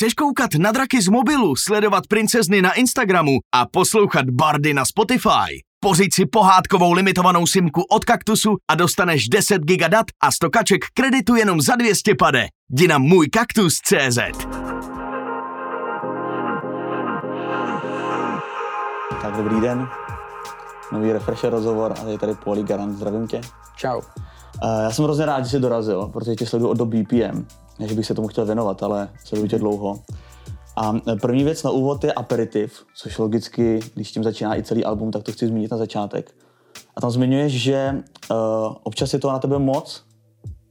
Chceš koukat na draky z mobilu, sledovat princezny na Instagramu a poslouchat bardy na Spotify? Pořiď si pohádkovou limitovanou simku od Kaktusu a dostaneš 10 giga dat a 100 kaček kreditu jenom za 200 pade. Jdi na můj kaktus.cz Tak dobrý den. Nový refresher rozhovor a je tady Poli Garant, zdravím tě. Čau. Uh, já jsem hrozně rád, že jsi dorazil, protože tě sleduju od do BPM. Ne, že bych se tomu chtěl věnovat, ale sleduju tě dlouho. A eh, první věc na úvod je aperitiv, což logicky, když tím začíná i celý album, tak to chci zmínit na začátek. A tam zmiňuješ, že uh, občas je to na tebe moc,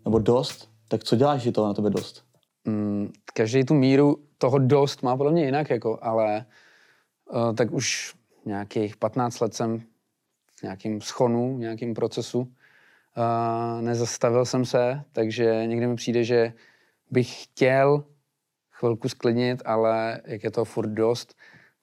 nebo dost, tak co děláš, že to na tebe dost? Mm, každý tu míru toho dost má podle mě jinak, jako, ale uh, tak už nějakých 15 let jsem v nějakém schonu, v nějakém procesu. Uh, nezastavil jsem se, takže někdy mi přijde, že bych chtěl chvilku sklidnit, ale jak je to furt dost,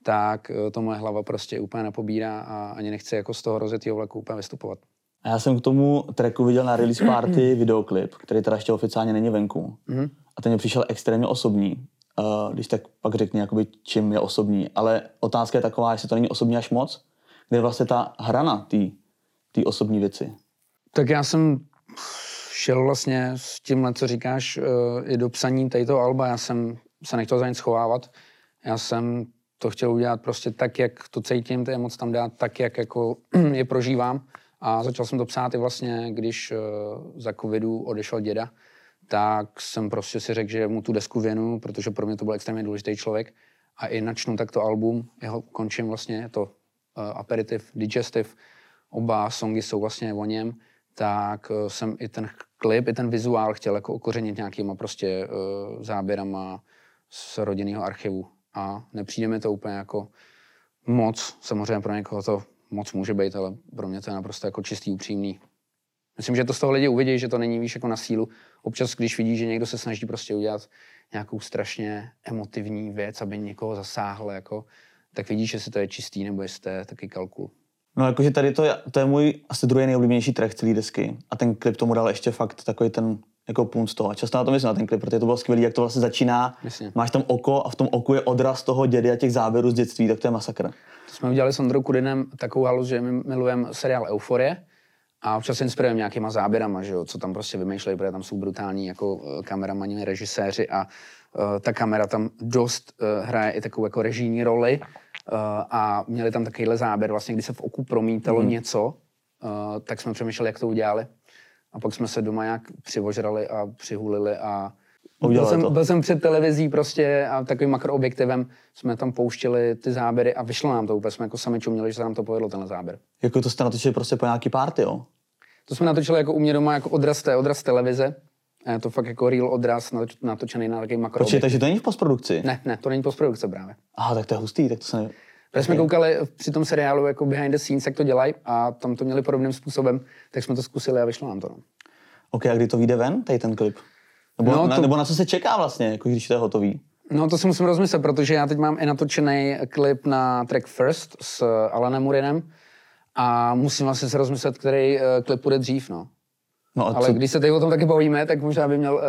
tak uh, to moje hlava prostě úplně nepobírá a ani nechci jako z toho rozjetého vlaku úplně vystupovat. A já jsem k tomu tracku viděl na release party videoklip, který teda ještě oficiálně není venku. Mm-hmm. A ten mě přišel extrémně osobní. Uh, když tak pak řekni, jakoby, čím je osobní. Ale otázka je taková, jestli to není osobní až moc, kde je vlastně ta hrana té osobní věci. Tak já jsem šel vlastně s tímhle, co říkáš, uh, i do psaní této alba. Já jsem se nechtěl za nic schovávat. Já jsem to chtěl udělat prostě tak, jak to cítím, ty emoce tam dát tak, jak jako je prožívám. A začal jsem to psát i vlastně, když uh, za covidu odešel děda, tak jsem prostě si řekl, že mu tu desku věnu, protože pro mě to byl extrémně důležitý člověk. A i načnu takto album, jeho končím vlastně, je to uh, aperitiv, digestive, oba songy jsou vlastně o něm, tak uh, jsem i ten klip, i ten vizuál chtěl jako okořenit nějakýma prostě uh, záběrama z rodinného archivu. A nepřijde mi to úplně jako moc, samozřejmě pro někoho to moc může být, ale pro mě to je naprosto jako čistý, upřímný. Myslím, že to z toho lidi uvidí, že to není víš jako na sílu. Občas, když vidí, že někdo se snaží prostě udělat nějakou strašně emotivní věc, aby někoho zasáhl, jako, tak vidíš, jestli to je čistý, nebo jestli to je taky kalkul. No jakože tady to je, to je můj asi druhý nejoblíbenější track celé desky. A ten klip tomu dal ještě fakt takový ten jako punt z toho. A často na to myslím na ten klip, protože to bylo skvělé, jak to vlastně začíná. Jasně. Máš tam oko a v tom oku je odraz toho dědy a těch záběrů z dětství, tak to je masakr. To jsme udělali s Ondrou Kudinem takovou halu, že my milujeme seriál Euforie a občas se inspirujeme nějakýma záběrama, že jo, co tam prostě vymýšlejí, protože tam jsou brutální jako eh, kameramani, režiséři a uh, ta kamera tam dost uh, hraje i takovou jako režijní roli uh, a měli tam takovýhle záběr, vlastně, kdy se v oku promítalo mm. něco, uh, tak jsme přemýšleli, jak to udělali. A pak jsme se doma nějak přivožrali a přihulili a byl jsem, to. byl jsem před televizí prostě a takovým makroobjektivem jsme tam pouštěli ty záběry a vyšlo nám to úplně. Jsme jako sami čuměli, že se nám to povedlo, tenhle záběr. Jako to jste natočili prostě po nějaký party, jo? To jsme natočili jako u mě doma jako odraz té, odraz televize. A je to fakt jako real odraz natoč- natočený na takový Počkej, makroobjektiv. takže to není v postprodukci? Ne, ne, to není postprodukce právě. Aha, tak to je hustý, tak to se ne... Protože jsme koukali při tom seriálu jako behind the scenes, jak to dělají a tam to měli podobným způsobem, tak jsme to zkusili a vyšlo nám to. No. OK, a kdy to vyjde ven, tady ten klip? Nebo, No, na, to- nebo na co se čeká vlastně, jako když to je hotový? No to si musím rozmyslet, protože já teď mám i natočený klip na track First s Alanem Murinem a musím vlastně se rozmyslet, který uh, klip bude dřív, no. No, a Ale co, když se tady o tom taky bavíme, tak možná by měl uh,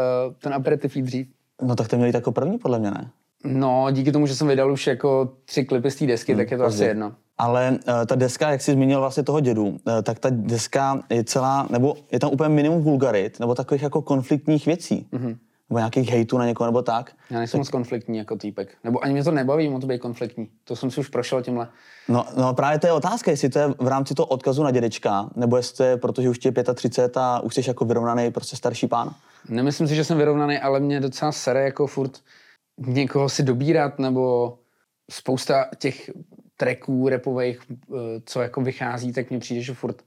ten aperitiv jít dřív. no tak to měli jako první, podle mě, ne? No, díky tomu, že jsem vydal už jako tři klipy z té desky, tak je to asi jedno. Ale uh, ta deska, jak jsi zmínil vlastně toho dědu, uh, tak ta deska je celá, nebo je tam úplně minimum vulgarit, nebo takových jako konfliktních věcí. Mm-hmm. Nebo nějakých hejtů na někoho, nebo tak. Já nejsem moc konfliktní jako týpek. Nebo ani mě to nebaví moc být konfliktní. To jsem si už prošel tímhle. No, no právě to je otázka, jestli to je v rámci toho odkazu na dědečka, nebo jestli to je, protože už ti je 35 a už jsi jako vyrovnaný prostě starší pán. Nemyslím si, že jsem vyrovnaný, ale mě docela sere jako furt někoho si dobírat, nebo spousta těch tracků repových, eh, co jako vychází, tak mně přijde, že furt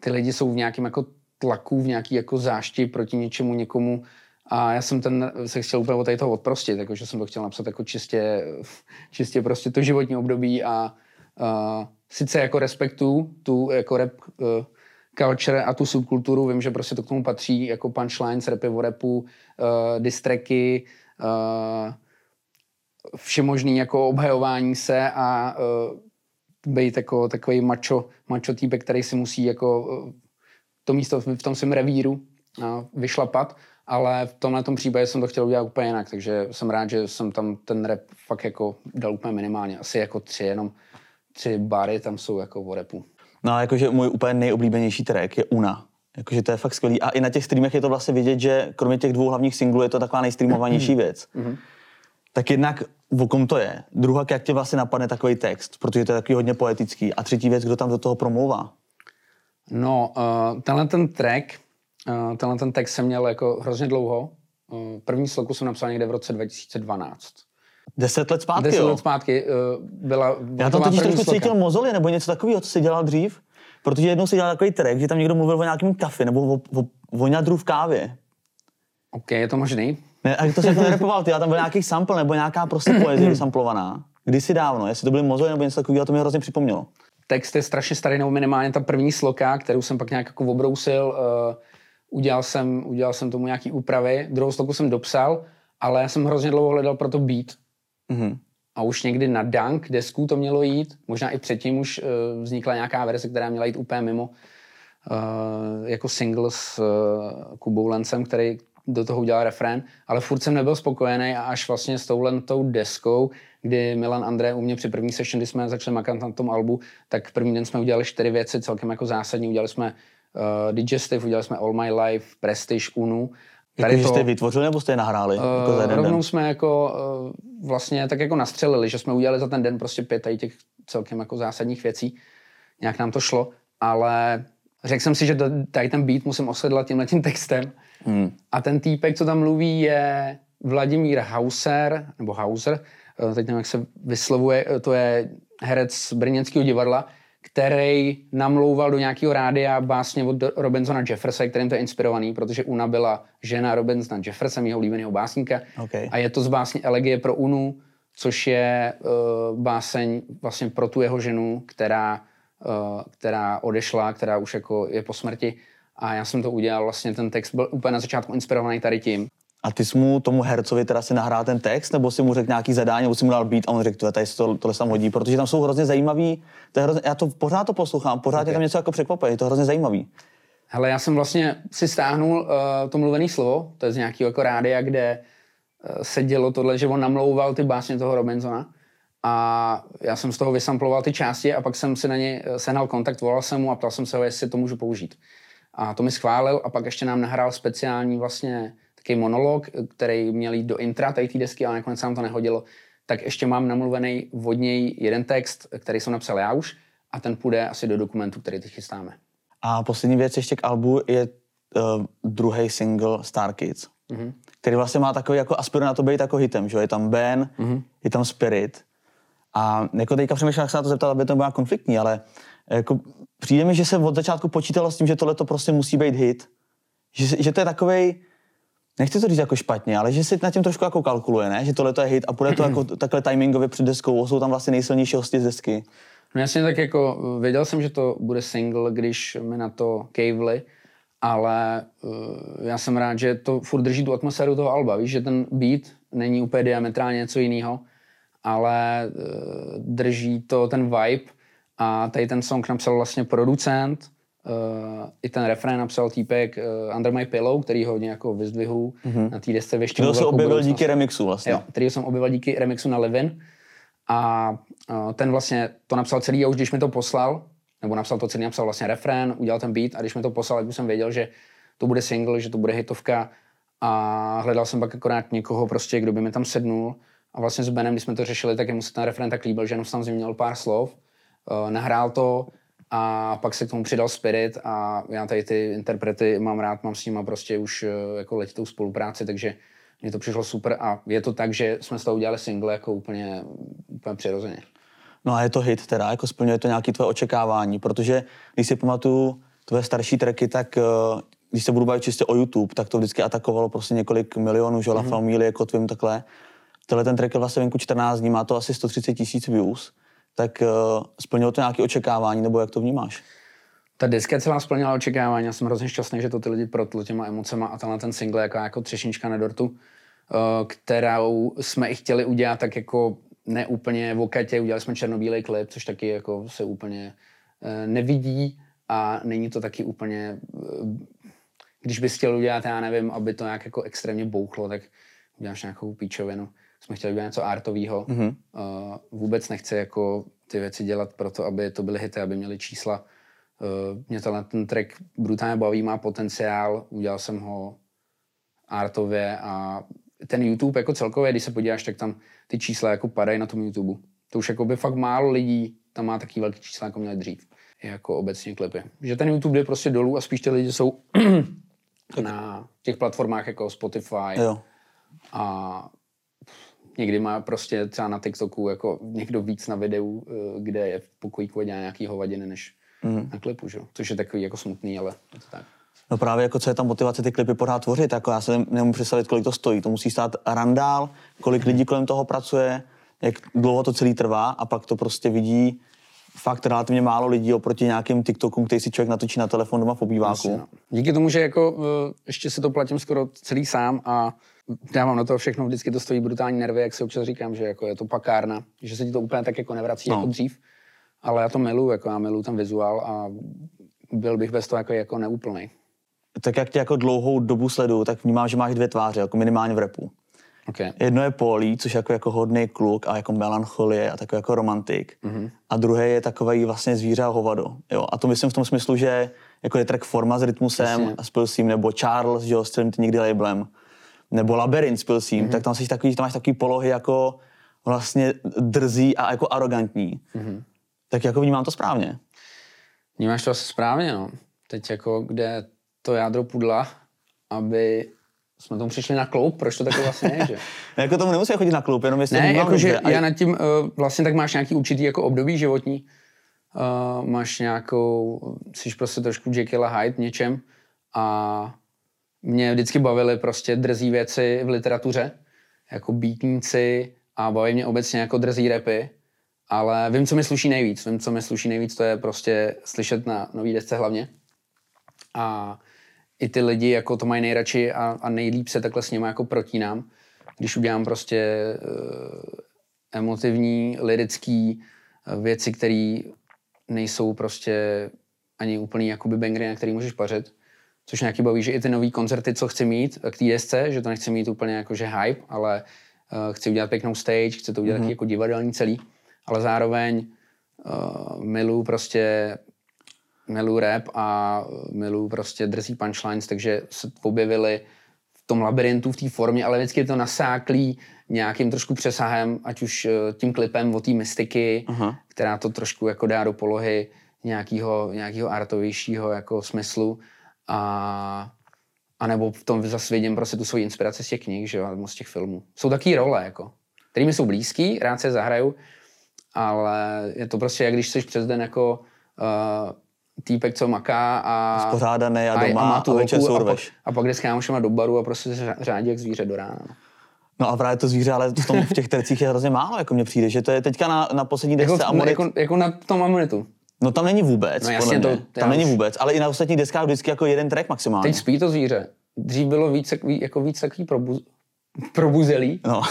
ty lidi jsou v nějakém jako tlaku, v nějaký jako zášti proti něčemu, někomu a já jsem ten, se chtěl úplně od tady toho odprostit, jako, že jsem to chtěl napsat jako čistě, čistě prostě to životní období a uh, sice jako respektu tu jako rap uh, culture a tu subkulturu, vím, že prostě to k tomu patří, jako punchlines, rapy o rapu, uh, distracky, uh, všemožný jako obhajování se a uh, být jako takový macho, macho týpek, který si musí jako uh, to místo v, v tom svém revíru uh, vyšlapat ale v tomhle tom případě jsem to chtěl udělat úplně jinak, takže jsem rád, že jsem tam ten rap fakt jako dal úplně minimálně, asi jako tři, jenom tři bary tam jsou jako o repu. No a jakože můj úplně nejoblíbenější track je Una. Jakože to je fakt skvělý. A i na těch streamech je to vlastně vidět, že kromě těch dvou hlavních singlů je to taková nejstreamovanější věc. Mm-hmm. Tak jednak o kom to je. Druhá, jak tě vlastně napadne takový text, protože to je takový hodně poetický. A třetí věc, kdo tam do toho promlouvá. No, uh, tenhle ten track, uh, tenhle ten text jsem měl jako hrozně dlouho. Uh, první sloku jsem napsal někde v roce 2012. Deset let zpátky, Deset jo? let zpátky uh, byla Já tam hotová totiž trošku sloka. cítil mozoly nebo něco takového, co jsi dělal dřív. Protože jednou si dělal takový track, že tam někdo mluvil o nějakém kafe nebo o, o, o jadru v kávě. OK, je to možný. Ne, a to se jako nerepoval, ty, a tam byl nějaký sample nebo nějaká prostě poezie vysamplovaná. Kdysi dávno, jestli to byly mozoly nebo něco takového, to mi hrozně připomnělo. Text je strašně starý, nebo minimálně ta první sloka, kterou jsem pak nějak jako obrousil. Uh, udělal, jsem, udělal jsem tomu nějaký úpravy. Druhou sloku jsem dopsal, ale já jsem hrozně dlouho hledal pro to beat. Mhm. A už někdy na Dunk desku to mělo jít. Možná i předtím už uh, vznikla nějaká verze, která měla jít úplně mimo. Uh, jako single s uh, Kubou Lencem, který do toho udělal refrén, ale furt jsem nebyl spokojený a až vlastně s touhle tou deskou, kdy Milan André u mě při první session, kdy jsme začali makat na tom albu, tak první den jsme udělali čtyři věci celkem jako zásadní. Udělali jsme uh, Digestive, udělali jsme All My Life, Prestige, Unu. Tady to... jste vytvořili nebo jste je nahráli? Uh, jako za jeden rovnou den? jsme jako uh, vlastně tak jako nastřelili, že jsme udělali za ten den prostě pět tady těch celkem jako zásadních věcí. Nějak nám to šlo, ale řekl jsem si, že tady ten beat musím osedlat tímhle tím textem. Hmm. A ten týpek, co tam mluví, je Vladimír Hauser, nebo Hauser, teď nevím, jak se vyslovuje, to je herec z Brněnského divadla, který namlouval do nějakého rádia básně od Robinsona Jeffersa, kterým to je inspirovaný, protože Una byla žena Robinsona Jeffersa, mého oblíbeného básníka. Okay. A je to z básně Elegie pro Unu, což je uh, báseň vlastně pro tu jeho ženu, která, uh, která odešla, která už jako je po smrti. A já jsem to udělal, vlastně ten text byl úplně na začátku inspirovaný tady tím. A ty jsi mu tomu hercovi teda si nahrál ten text, nebo si mu řekl nějaký zadání, nebo si mu dal beat a on řekl, "Tohle tady se to, tohle se tam hodí, protože tam jsou hrozně zajímavý, to je hrozně, já to pořád to poslouchám, pořád okay. je tam něco jako překvapuje, je to hrozně zajímavý. Hele, já jsem vlastně si stáhnul uh, to mluvené slovo, to je z nějakého jako rádia, kde uh, se dělo tohle, že on namlouval ty básně toho Robinsona. A já jsem z toho vysamploval ty části a pak jsem si na ně eh, sehnal kontakt, volal jsem mu a ptal jsem se ho, jestli to můžu použít. A to mi schválil a pak ještě nám nahrál speciální vlastně takový monolog, který měl jít do intra tady té desky, ale nakonec se nám to nehodilo. Tak ještě mám namluvený od něj jeden text, který jsem napsal já už a ten půjde asi do dokumentu, který teď chystáme. A poslední věc ještě k albu je uh, druhý single Star Kids, mm-hmm. který vlastně má takový jako aspiruje na to být jako hitem, že jo? je tam Ben, mm-hmm. je tam Spirit a jako teďka přemýšlím, jak se na to zeptat, aby to bylo konfliktní, ale jako přijde mi, že se od začátku počítalo s tím, že tohle to prostě musí být hit, že, že to je takovej, nechci to říct jako špatně, ale že si nad tím trošku jako kalkuluje, ne? že tohle to je hit a bude to jako takhle timingově před deskou, jsou tam vlastně nejsilnější hosti z desky. No jasně, tak jako věděl jsem, že to bude single, když mi na to kejvli, ale uh, já jsem rád, že to furt drží tu atmosféru toho alba. Víš, že ten beat není úplně diametrálně něco jiného, ale uh, drží to ten vibe a tady ten song napsal vlastně producent, uh, i ten refrén napsal týpek uh, Under My Pillow, který hodně jako vyzdvihu mm-hmm. na té desce věště. Kdo se objevil díky remixu vlastně. Jo, který jsem objevil díky remixu na Livin. A uh, ten vlastně to napsal celý a už když mi to poslal, nebo napsal to celý, napsal vlastně refrén, udělal ten beat a když mi to poslal, tak už jsem věděl, že to bude single, že to bude hitovka a hledal jsem pak akorát někoho prostě, kdo by mi tam sednul a vlastně s Benem, když jsme to řešili, tak jemu se ten refrén tak líbil, že jenom tam změnil pár slov, uh, nahrál to a pak se k tomu přidal Spirit a já tady ty interprety mám rád, mám s nimi prostě už uh, jako letitou spolupráci, takže mně to přišlo super a je to tak, že jsme z toho udělali single jako úplně, úplně přirozeně. No a je to hit teda, jako splňuje to nějaké tvoje očekávání, protože když si pamatuju tvoje starší tracky, tak eh, když se budu bavit čistě o YouTube, tak to vždycky atakovalo prostě několik milionů, že mm-hmm. La Familie, jako tvým takhle. Tenhle ten track je vlastně venku 14 dní, má to asi 130 tisíc views, tak uh, splnilo to nějaké očekávání, nebo jak to vnímáš? Ta deska celá splnila očekávání, já jsem hrozně šťastný, že to ty lidi protlo těma emocema a tenhle ten single jako, jako třešnička na dortu, uh, kterou jsme i chtěli udělat tak jako neúplně v okatě, udělali jsme černobílej klip, což taky jako se úplně uh, nevidí a není to taky úplně uh, když bys chtěl udělat, já nevím, aby to nějak jako extrémně bouchlo, tak uděláš nějakou píčovinu. Jsme chtěli udělat něco artového. Mm-hmm. Uh, vůbec nechci jako ty věci dělat proto, aby to byly hity, aby měly čísla. Uh, mě tenhle ten track brutálně baví, má potenciál, udělal jsem ho artově a ten YouTube jako celkově, když se podíváš, tak tam ty čísla jako padají na tom YouTube. To už jako by fakt málo lidí tam má taký velký čísla, jako měli dřív. Jako obecně klipy. Že ten YouTube jde prostě dolů a spíš ty lidi jsou na těch platformách jako Spotify Jo. a někdy má prostě třeba na TikToku jako někdo víc na videu, eh, kde je v pokojíku a dělá nějaký hovadiny, než mm. na klipu, že? což je takový jako smutný, ale je to tak. No právě jako co je tam motivace ty klipy pořád tvořit, jako já se nem- nemůžu představit, kolik to stojí. To musí stát randál, kolik lidí kolem toho pracuje, jak dlouho to celý trvá a pak to prostě vidí fakt relativně málo lidí oproti nějakým TikTokům, který si člověk natočí na telefon doma v obýváku. Jasně, no. Díky tomu, že jako eh, ještě si to platím skoro celý sám a dávám na to všechno, vždycky to stojí brutální nervy, jak si občas říkám, že jako je to pakárna, že se ti to úplně tak jako nevrací No. jako dřív, ale já to miluju, jako já miluju ten vizuál a byl bych bez toho jako, jako neúplný. Tak jak tě jako dlouhou dobu sleduju, tak vnímám, že máš dvě tváře, jako minimálně v repu. Okay. Jedno je Polí, což je jako, jako hodný kluk a jako melancholie a takový jako romantik. Mm-hmm. A druhý je takový vlastně zvíře a hovado. Jo? A to myslím v tom smyslu, že jako je track Forma s rytmusem Jasně. a s nebo Charles, že jo, s tím nikdy labelem, nebo Labyrinth s Pilsím, mm-hmm. tak tam, jsi takový, tam máš takový polohy jako vlastně drzí a jako arrogantní. Mm-hmm. Tak jako vnímám to správně. Vnímáš to asi správně, no. Teď jako, kde to jádro pudla, aby jsme tomu přišli na kloup, proč to takhle vlastně je, že? jako tomu nemusí chodit na klub, jenom jestli Ne, dobře. A- já nad tím, uh, vlastně tak máš nějaký určitý jako období životní, uh, máš nějakou, jsi prostě trošku Jekyll a Hyde něčem a mě vždycky bavily prostě drzí věci v literatuře, jako beatníci a baví mě obecně jako drzí repy, ale vím, co mi sluší nejvíc. Vím, co mi sluší nejvíc, to je prostě slyšet na nový desce hlavně. A i ty lidi jako to mají nejradši a, a nejlíp se takhle s nimi jako protínám, když udělám prostě uh, emotivní, lirický uh, věci, které nejsou prostě ani úplný jakoby bangry, na který můžeš pařit. Což nějaký baví, že i ty nový koncerty, co chci mít k té desce, že to nechci mít úplně jako že hype, ale uh, chci udělat pěknou stage, chci to udělat mm-hmm. jako divadelní celý, ale zároveň uh, miluju prostě miluju rap a miluju prostě drzí punchlines, takže se objevily v tom labirintu v té formě, ale vždycky to nasáklý nějakým trošku přesahem, ať už eh, tím klipem o té mystiky, Aha. která to trošku jako dá do polohy nějakého, nějakého artovějšího jako smyslu a, a nebo v tom zase vidím prostě tu svoji inspiraci z těch knih, že jo, nebo z těch filmů. Jsou taky role, jako, který mi jsou blízký, rád se zahraju, ale je to prostě, jak když jsi přes den jako uh, týpek, co maká a... Spořádaný a doma má tu a a, pak, a pak jde s kámošema do baru a prostě řádí jak zvíře do rána. no. A právě to zvíře, ale v, tom, v těch tercích je hrozně málo, jako mně přijde, že to je teďka na, na poslední desce Jako, Amonit, jako, jako, na tom amonitu. No tam není vůbec, No jasně, to- já Tam není už- vůbec, ale i na ostatních deskách vždycky jako jeden track maximálně. Teď spí to zvíře. Dřív bylo víc, takový- jako víc takový probu, probuzelý, No.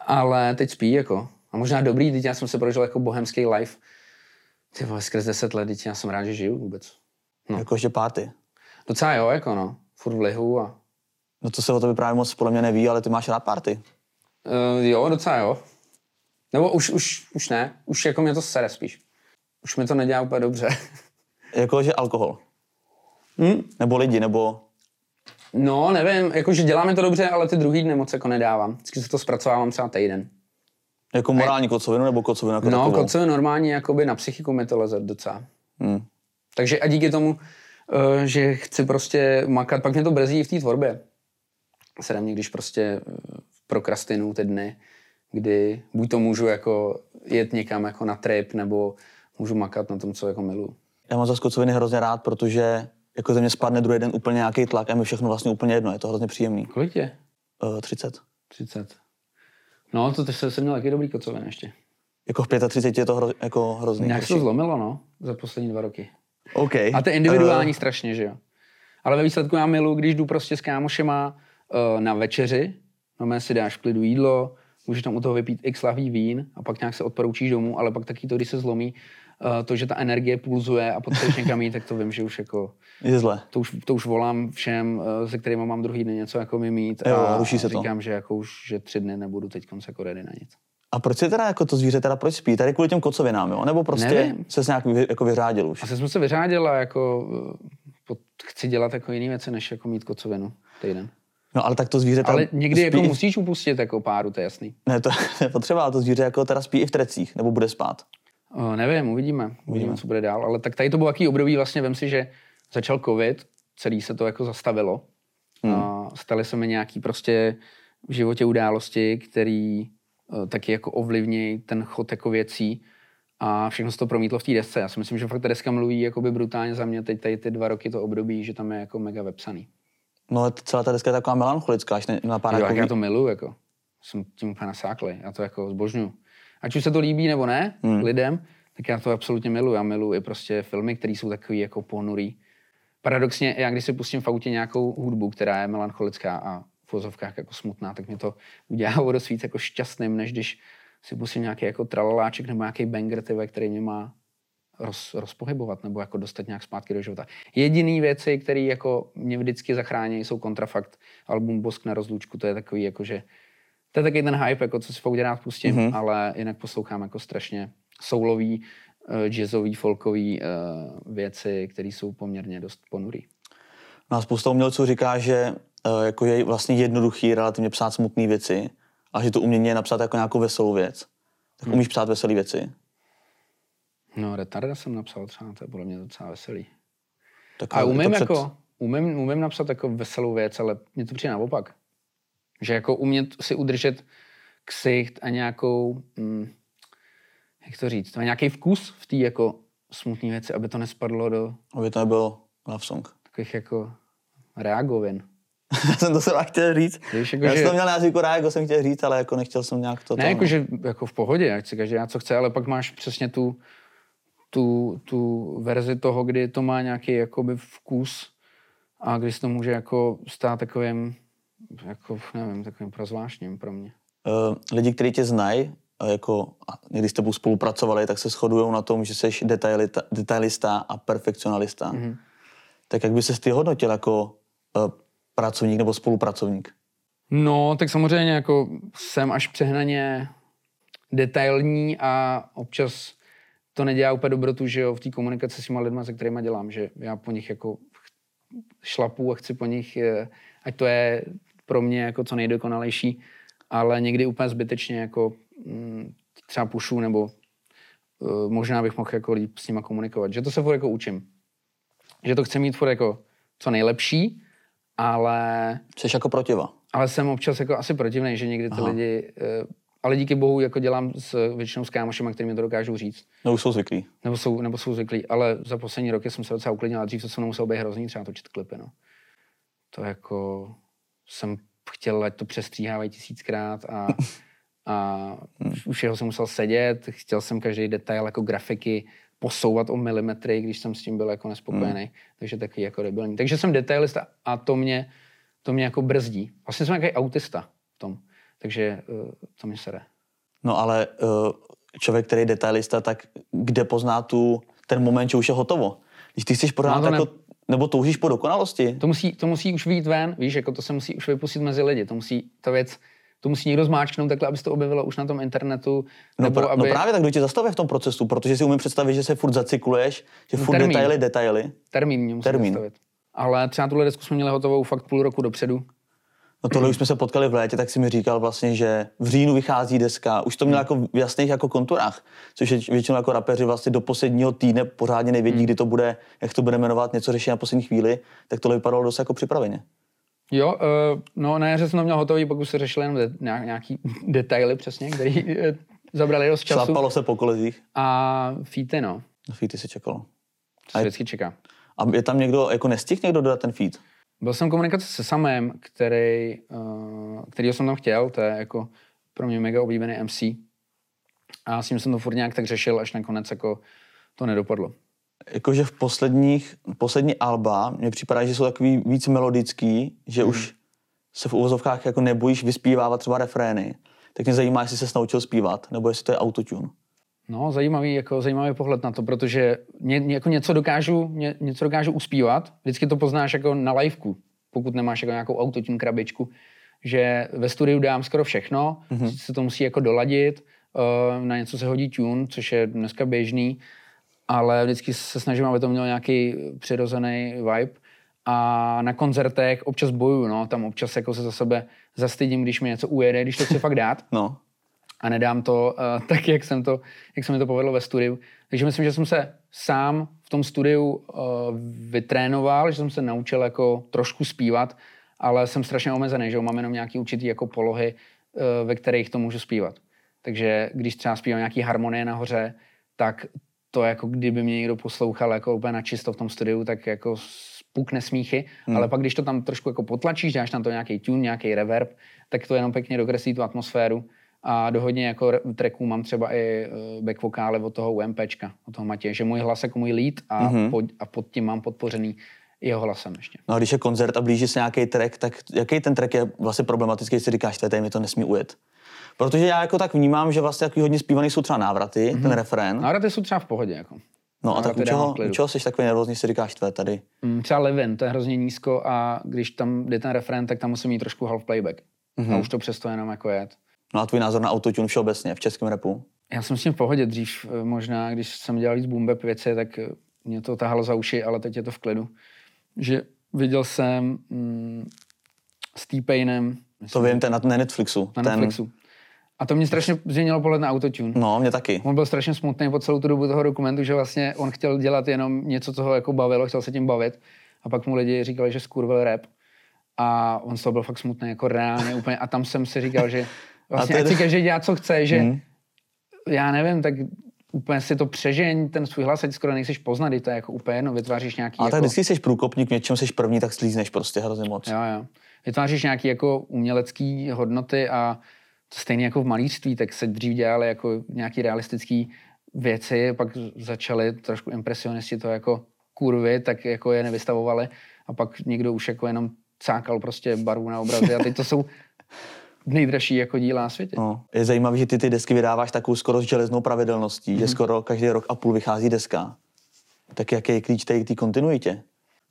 ale teď spí jako. A možná dobrý, teď já jsem se prožil jako bohemský life. Ty vole, skrz 10 let, teď já jsem rád, že žiju vůbec. no. Jako ještě párty. Docela jo, jako no. Furt v lihu a... No to se o tobě právě moc podle mě neví, ale ty máš rád párty. Uh, jo, docela jo. Nebo už, už, už ne. Už jako mě to sere spíš. Už mi to nedělá úplně dobře. Jako, že alkohol. Hm? Nebo lidi, nebo... No, nevím, jakože děláme to dobře, ale ty druhý dny moc jako nedávám. Vždycky se to zpracovávám třeba týden. Jako morální kocovinu, nebo kocovinu jako No, takovou. koce normálně jakoby na psychiku mi to leze docela. Hmm. Takže a díky tomu, eh, že chci prostě makat, pak mě to brzdí i v té tvorbě. Se mě, když prostě eh, prokrastinu ty dny, kdy buď to můžu jako jet někam jako na trip, nebo můžu makat na tom, co jako miluju. Já mám zase kocoviny hrozně rád, protože jako ze mě spadne druhý den úplně nějaký tlak a mi všechno vlastně úplně jedno. Je to hrozně příjemný. Kolik je? Uh, 30. 30. No, to teď jsem měl taky dobrý kocovin ještě. Jako v 35 je to hro, jako hrozný. Nějak se to horší. zlomilo, no, za poslední dva roky. OK. A to je individuální uh, strašně, že jo. Ale ve výsledku já miluji, když jdu prostě s kámošema uh, na večeři, no si dáš v klidu jídlo, můžeš tam u toho vypít x lahví vín a pak nějak se odporoučíš domů, ale pak taky to, když se zlomí, to, že ta energie pulzuje a potřebuješ někam jít, tak to vím, že už jako, Je zle. to už, to už volám všem, uh, se kterými mám druhý den něco jako mít Jo, a ruší se to. říkám, že jako už, že tři dny nebudu teď konce jako ready na nic. A proč si teda jako to zvíře teda proč spí? Tady kvůli těm kocovinám, jo? Nebo prostě Nevím. se nějak vy, jako vyřádil už? Asi jsem se vyřádil a jako uh, pot- chci dělat jako jiné věci, než jako mít kocovinu týden. No ale tak to zvíře teda Ale někdy jako spí v- musíš upustit jako páru, to je jasný. Ne, to je potřeba, ale to zvíře jako teda spí i v trecích, nebo bude spát. O, nevím, uvidíme. uvidíme. co bude dál. Ale tak tady to bylo takový období, vlastně vem si, že začal covid, celý se to jako zastavilo. Hmm. A staly se mi nějaký prostě v životě události, který eh, taky jako ovlivní ten chod jako věcí a všechno se to promítlo v té desce. Já si myslím, že fakt ta deska mluví jakoby brutálně za mě teď tady ty dva roky to období, že tam je jako mega vepsaný. No ale celá ta deska je taková melancholická, až ne, napadá Jo, jako jak já to miluju, jako. Jsem tím úplně nasáklý. Já to jako zbožňuju. Ať už se to líbí nebo ne hmm. lidem, tak já to absolutně miluju. Já miluju i prostě filmy, které jsou takový jako ponurý. Paradoxně, já když si pustím v autě nějakou hudbu, která je melancholická a v vozovkách jako smutná, tak mě to udělá o dost víc jako šťastným, než když si pustím nějaký jako tralaláček nebo nějaký banger, tyve, který mě má roz, rozpohybovat nebo jako dostat nějak zpátky do života. Jediný věci, které jako mě vždycky zachrání, jsou kontrafakt. Album Bosk na rozlučku, to je takový jako, že to je taky ten hype, jako co si fakt rád pustím, mm-hmm. ale jinak poslouchám jako strašně soulový, uh, jazzový, folkový uh, věci, které jsou poměrně dost ponurý. No a spousta umělců říká, že uh, jako je vlastně jednoduchý relativně psát smutné věci a že to umění je napsat jako nějakou veselou věc. Tak Hmm. umíš psát veselé věci? No, Retarda jsem napsal třeba, to je podle mě docela veselý. Tak A umím před- jako, umím, umím napsat jako veselou věc, ale mně to přijde naopak. Že jako umět si udržet ksicht a nějakou, mm, jak to říct, to nějaký vkus v té jako smutné věci, aby to nespadlo do Aby to nebyl love song. takových jako reagovin. Já jsem to jsem chtěl říct. Víš, jako Já že- jsem to měl na jazyku rád, jako jsem chtěl říct, ale jako nechtěl jsem nějak to... Ne, jako, že jako v pohodě, ať si každý dělá, co chce, ale pak máš přesně tu, tu, tu verzi toho, kdy to má nějaký jakoby vkus a kdy se to může jako stát takovým, jako, nevím, takovým prozvláštním pro mě. uh, lidi, kteří tě znají, jako někdy s tebou spolupracovali, tak se shodují na tom, že jsi detailita, detailista a perfekcionalista. Mhm. Mm-hmm. Tak jak by se ty hodnotil jako uh, pracovník nebo spolupracovník? No, tak samozřejmě jako jsem až přehnaně detailní a občas to nedělá úplně dobrotu, že jo, v té komunikaci s těma lidma, se kterými dělám, že já po nich jako šlapu a chci po nich, eh, ať to je pro mě jako co nejdokonalejší, ale někdy úplně zbytečně jako mm, třeba pušu nebo uh, možná bych mohl jako líp s nima komunikovat. Že to se furt jako učím. Že to chci mít furt jako co nejlepší, ale Jsi jako protiva. ale jsem občas jako asi protivný, že někdy ty Aha. lidi, eh, ale díky bohu jako dělám s většinou s kámošema, kterými to dokážou říct. No už jsou zvyklí. Nebo jsou, nebo jsou zvyklí, ale za poslední roky jsem se docela uklidnil, a dřív to se mnou muselo být hrozný třeba točit klipy, no. To jako jsem chtěl, ať to přestříhávají tisíckrát a, a u všeho jsem musel sedět, chtěl jsem každý detail jako grafiky posouvat o milimetry, když jsem s tím byl jako nespokojený, hmm. takže taky jako debilní. Takže jsem detailista a to mě, to mě jako brzdí. Vlastně jsem nějaký autista v tom, takže uh, to mě sere. No ale uh, člověk, který je detailista, tak kde pozná tu, ten moment, že už je hotovo? Když ty chceš pořád No, to ne- jako, nebo toužíš po dokonalosti, To musí, to musí už vyjít ven, víš, jako to se musí už vypustit mezi lidi, to musí, ta věc, to musí někdo zmáčknout takhle, aby se to objevilo už na tom internetu, No, nebo pra, aby... no právě tak, kdo tě zastavuje v tom procesu, protože si umím představit, že se furt zacykluješ, že furt termín. detaily, detaily. Termín mě musí Termín. zastavit. Ale třeba tuhle desku jsme měli hotovou fakt půl roku dopředu. No tohle už jsme se potkali v létě, tak si mi říkal vlastně, že v říjnu vychází deska. Už to měl jako v jasných jako konturách, což je většinou jako rapeři vlastně do posledního týdne pořádně nevědí, kdy to bude, jak to bude jmenovat, něco řeší na poslední chvíli, tak tohle vypadalo dost jako připraveně. Jo, uh, no na jaře jsem to měl hotový, pak už se řešili jenom de- nějak, nějaký detaily přesně, které uh, zabrali dost času. Šlapalo se po kolezích, A feety, no, na feety se čekalo. to se vždycky čeká. A je tam někdo, jako nestihl někdo dodat ten feed? Byl jsem v komunikaci se Samem, který, uh, kterýho jsem tam chtěl, to je jako pro mě mega oblíbený MC. A s ním jsem to furt nějak tak řešil, až nakonec jako to nedopadlo. Jakože v posledních, poslední alba mně připadá, že jsou takový víc melodický, že Mhm. už se v uvozovkách jako nebojíš vyspívávat třeba refrény. tak mě zajímá, jestli se naučil zpívat, nebo jestli to je autotune. No, zajímavý, jako, zajímavý pohled na to, protože ně, jako něco, dokážu, ně, něco dokážu uspívat, vždycky to poznáš jako na liveku, pokud nemáš jako nějakou autotune krabičku, že ve studiu dám skoro všechno, mm-hmm. se to musí jako doladit, uh, na něco se hodí tune, což je dneska běžný, ale vždycky se snažím, aby to mělo nějaký přirozený vibe. A na koncertech občas bojuju, no, tam občas jako se za sebe zastydím, když mi něco ujede, když to chci fakt dát. No. A nedám to uh, tak, jak, jsem to, jak se mi to povedlo ve studiu. Takže myslím, že jsem se sám v tom studiu uh, vytrénoval, že jsem se naučil jako trošku zpívat, ale jsem strašně omezený, že mám jenom nějaký určitý jako polohy, uh, ve kterých to můžu zpívat. Takže když třeba zpívám nějaký harmonie nahoře, tak to jako kdyby mě někdo poslouchal jako úplně na čisto v tom studiu, tak jako spukne smíchy, hmm. ale pak když to tam trošku jako potlačíš, dáš tam to nějaký tune, nějaký reverb, tak to jenom pěkně dokreslí tu atmosféru a do hodně jako tracků mám třeba i eh, back vokály od toho UMPčka, od toho Matěje, že můj hlas jako můj lead a, hmm pod, a pod tím mám podpořený jeho hlasem ještě. No a když je koncert a blíží se nějaký track, tak jaký ten track je vlastně problematický, když si říkáš, tady mi to nesmí ujet? Protože já jako tak vnímám, že vlastně takový hodně zpívaný jsou třeba návraty, mm-hmm. ten refrén. Návraty jsou třeba v pohodě. Jako. No a tak u čeho, u čeho jsi takový nervózní, si říkáš tvé tady? Mm, třeba Levin, to je hrozně nízko a když tam jde ten refrén, tak tam musím mít trošku half playback. Mm-hmm. A už to přesto jenom jako jet. No a tvůj názor na autotune všeobecně v českém repu? Já jsem s tím v pohodě dřív, eh, možná, když jsem dělal víc boom věci, tak eh, mě to tahalo za uši, ale teď je to v klidu. Že viděl jsem mm, s T-Painem. To vím, ten na, Netflixu. Na ten... Netflixu. A to mě strašně změnilo pohled na autotune. No, mě taky. On byl strašně smutný po celou tu dobu toho dokumentu, že vlastně on chtěl dělat jenom něco, co ho jako bavilo, chtěl se tím bavit. A pak mu lidi říkali, že skurvil rap. A on z toho byl fakt smutný, jako reálně úplně. A tam jsem si říkal, že vlastně tedy... ať si každý dělá, co chce, že hmm. já nevím, tak úplně si to přežeň, ten svůj hlas, ať skoro nejseš poznat, to je jako úplně jedno, vytváříš nějaký... A jako... tak vždycky jsi průkopník, něčem jsi první, tak slízneš prostě hrozně moc. Jo, jo. Vytváříš nějaký jako umělecký hodnoty a stejně jako v malířství, tak se dřív dělali jako nějaký realistický věci, pak začali trošku impresionisti to jako kurvy, tak jako je nevystavovali a pak někdo už jako jenom cákal prostě barvu na obrazy a teď to jsou nejdražší jako díla na světě. No, je zajímavé, že ty ty desky vydáváš takovou skoro s železnou pravidelností, mm-hmm. že mhm. skoro každý rok a půl vychází deska. Tak jaký je klíč té kontinuitě?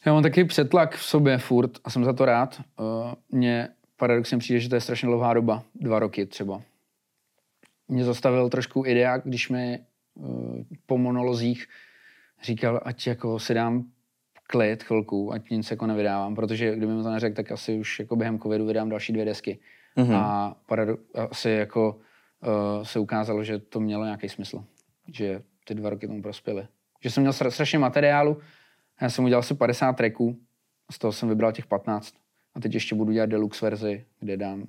Já mám taky přetlak v sobě furt a jsem za to rád. Uh, mě paradoxně přijde, že to je strašně dlouhá doba, dva roky třeba. Mě zastavil trošku idea, když mi uh, po monolozích říkal, ať jako si dám klid chvilku, ať nic jako nevydávám, protože kdyby mi to neřekl, tak asi už jako během covidu vydám další dvě desky. Mm-hmm. A parado- asi jako uh, se ukázalo, že to mělo nějaký smysl, že ty dva roky tomu prospěly. Že jsem měl strašně materiálu, já jsem udělal asi 50 tracků, z toho jsem vybral těch 15. A teď ještě budu dělat deluxe verzi, kde dám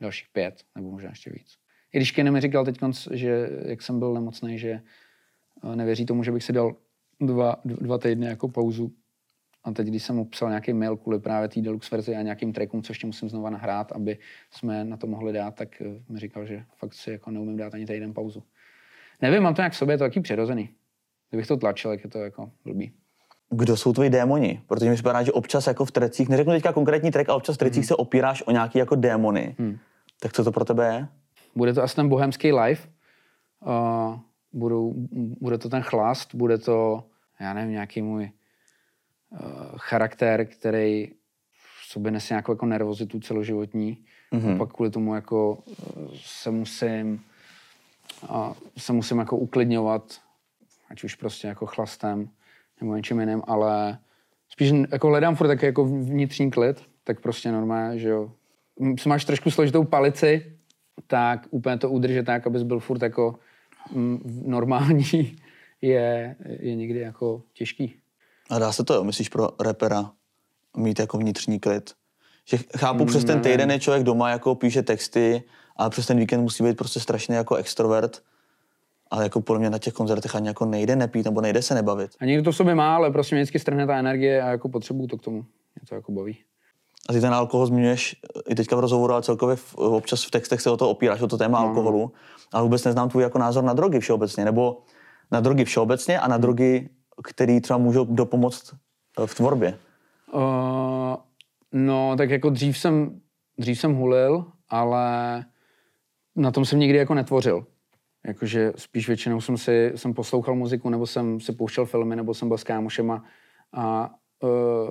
dalších pět, nebo možná ještě víc. I když Kenny mi říkal teď, že jak jsem byl nemocný, že eh, nevěří tomu, že bych si dal dva, dva týdny jako pauzu. A teď, když jsem mu psal nějaký mail kvůli právě té deluxe verzi a nějakým trackům, co ještě musím znova nahrát, aby jsme na to mohli dát, tak eh, mi říkal, že fakt si jako neumím dát ani týden pauzu. Nevím, mám to nějak v sobě, je to taky přirozený. Kdybych to tlačil, tak je to jako blbý kdo jsou tvoji démoni. Protože mi připadá, že občas jako v trecích, neřeknu teďka konkrétní trek, ale občas v trecích hmm. se opíráš o nějaký jako démony. Hmm. Tak co to pro tebe je? Bude to asi ten bohemský live. Uh, budou, bude to ten chlast, bude to, já nevím, nějaký můj charakter, který v sobě nese nějakou jako nervozitu celoživotní. Mm-hmm. A pak kvůli tomu jako uh, se musím uh, se musím jako uklidňovat, ať už prostě jako chlastem nebo něčím jiným, ale spíš jako hledám furt taky jako vnitřní klid, tak prostě normálně, že jo. Když máš trošku složitou palici, tak úplně to udržet tak, abys byl furt jako normální, je, je někdy jako těžký. A dá se to, jo, myslíš, pro repera mít jako vnitřní klid? Že chápu, přes ten týden je člověk doma, jako píše texty, ale přes ten víkend musí být prostě strašně jako extrovert ale jako podle mě na těch koncertech ani jako nejde nepít nebo nejde se nebavit. A někdo to v sobě má, ale prostě mě vždycky strhne ta energie a jako potřebuju to k tomu. Mě to jako baví. A ty ten alkohol zmiňuješ i teďka v rozhovoru, ale celkově v, občas v textech se o to opíráš, o to téma no. alkoholu, ale vůbec neznám tvůj jako názor na drogy všeobecně, nebo na drogy všeobecně a na drogy, které třeba můžou dopomoct v tvorbě. Uh, no, tak jako dřív jsem, dřív jsem hulil, ale na tom jsem nikdy jako netvořil. Jakože spíš většinou jsem si jsem poslouchal muziku, nebo jsem si pouštěl filmy, nebo jsem byl s kámošema a uh,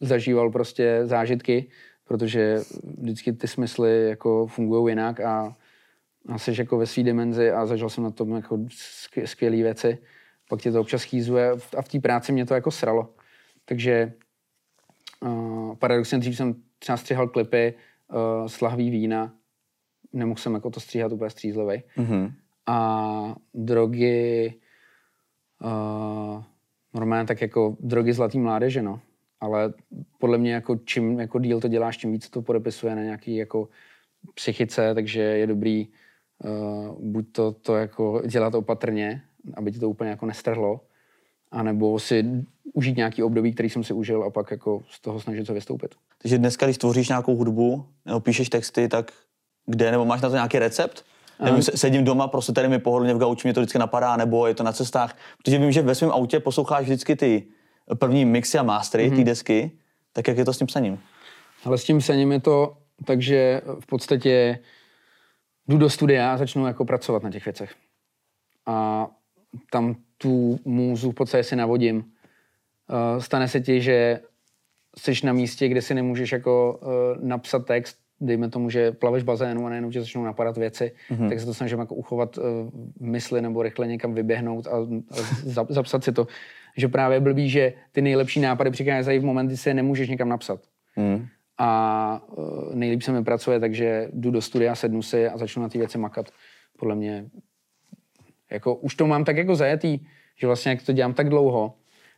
zažíval prostě zážitky, protože vždycky ty smysly jako fungují jinak a, a jsi jako ve své dimenzi a zažil jsem na tom jako skvělé věci. Pak tě to občas chýzuje a v té práci mě to jako sralo. Takže uh, paradoxně dřív jsem třeba střihal klipy uh, s lahví vína, nemohl jsem jako to stříhat úplně střízlivý. Mm-hmm. A drogy, uh, normálně tak jako drogy zlatý mládeže, no. Ale podle mě jako čím jako díl to děláš, tím víc to podepisuje na nějaký jako psychice, takže je dobrý uh, buď to, to jako dělat opatrně, aby ti to úplně jako nestrhlo, anebo si užít nějaký období, který jsem si užil a pak jako z toho snažit se vystoupit. Takže dneska, když tvoříš nějakou hudbu nebo píšeš texty, tak kde, nebo máš na to nějaký recept? Nevím, sedím doma, prostě tady mi pohodlně v gauči, mě to vždycky napadá, nebo je to na cestách. Protože vím, že ve svém autě posloucháš vždycky ty první mixy a mastery, mm-hmm. ty desky. Tak jak je to s tím psaním? Ale s tím psaním je to takže v podstatě jdu do studia a začnu jako pracovat na těch věcech. A tam tu můzu v podstatě si navodím. Uh, stane se ti, že jsi na místě, kde si nemůžeš jako uh, napsat text, dejme tomu, že plaveš bazénu a najednou ti začnou napadat věci, mm-hmm. tak se to snažím jako uchovat uh, mysli nebo rychle někam vyběhnout a, a zapsat si to. Že právě blbý, že ty nejlepší nápady přicházejí v moment, kdy se nemůžeš někam napsat. Mm. A uh, nejlíp se mi pracuje, takže jdu do studia, sednu si a začnu na ty věci makat. Podle mě jako už to mám tak jako zajetý, že vlastně jak to dělám tak dlouho,